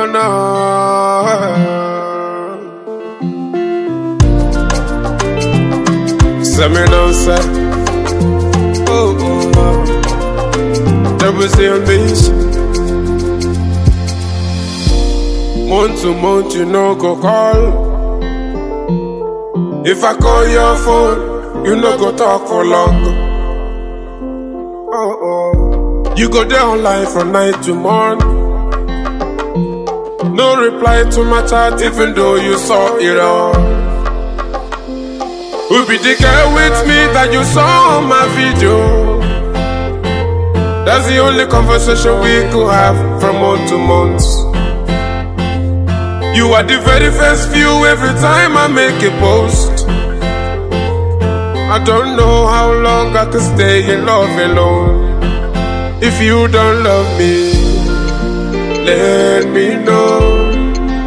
Oh no. Summer down set. Oh oh. Double Zee on beach. Month to month, you know, go call. If I call your phone, you know, go talk for long. Oh oh. You go down live from night to morning. No reply to my chat, even though you saw it all. Who be the girl with me that you saw on my video? That's the only conversation we could have from month to month. You are the very first view every time I make a post. I don't know how long I can stay in love alone. If you don't love me, let me know.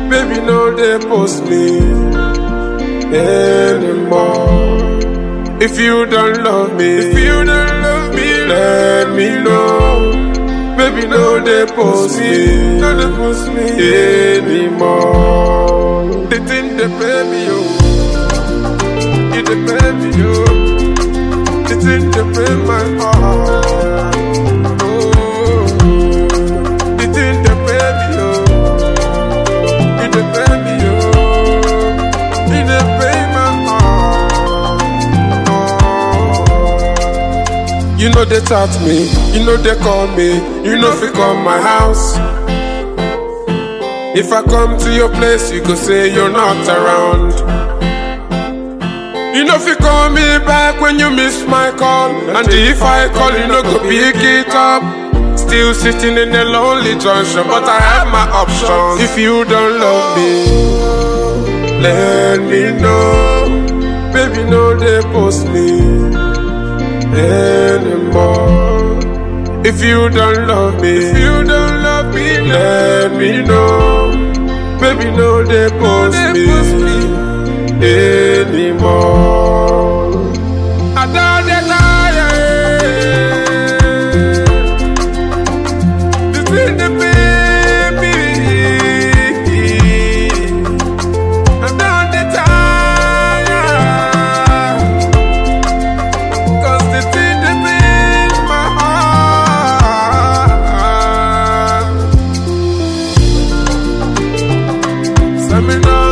Baby, no, they post me anymore. If you don't love me, if you don't love me, let me know. Baby, no, they post me, no, they post me anymore. They think they pay me, oh, you they pay me, oh. They think they pay my heart. You know they chat me, you know they call me, you know if you come my house. If I come to your place, you go say you're not around. You know if you call me back when you miss my call, and if I call, you know go pick it up. Still sitting in a lonely junction, but I have my options. If you don't love me, let me know. Baby, no, they post me If you don't love me, if you don't love me, let me know. Baby, no, they post me anymore. criminal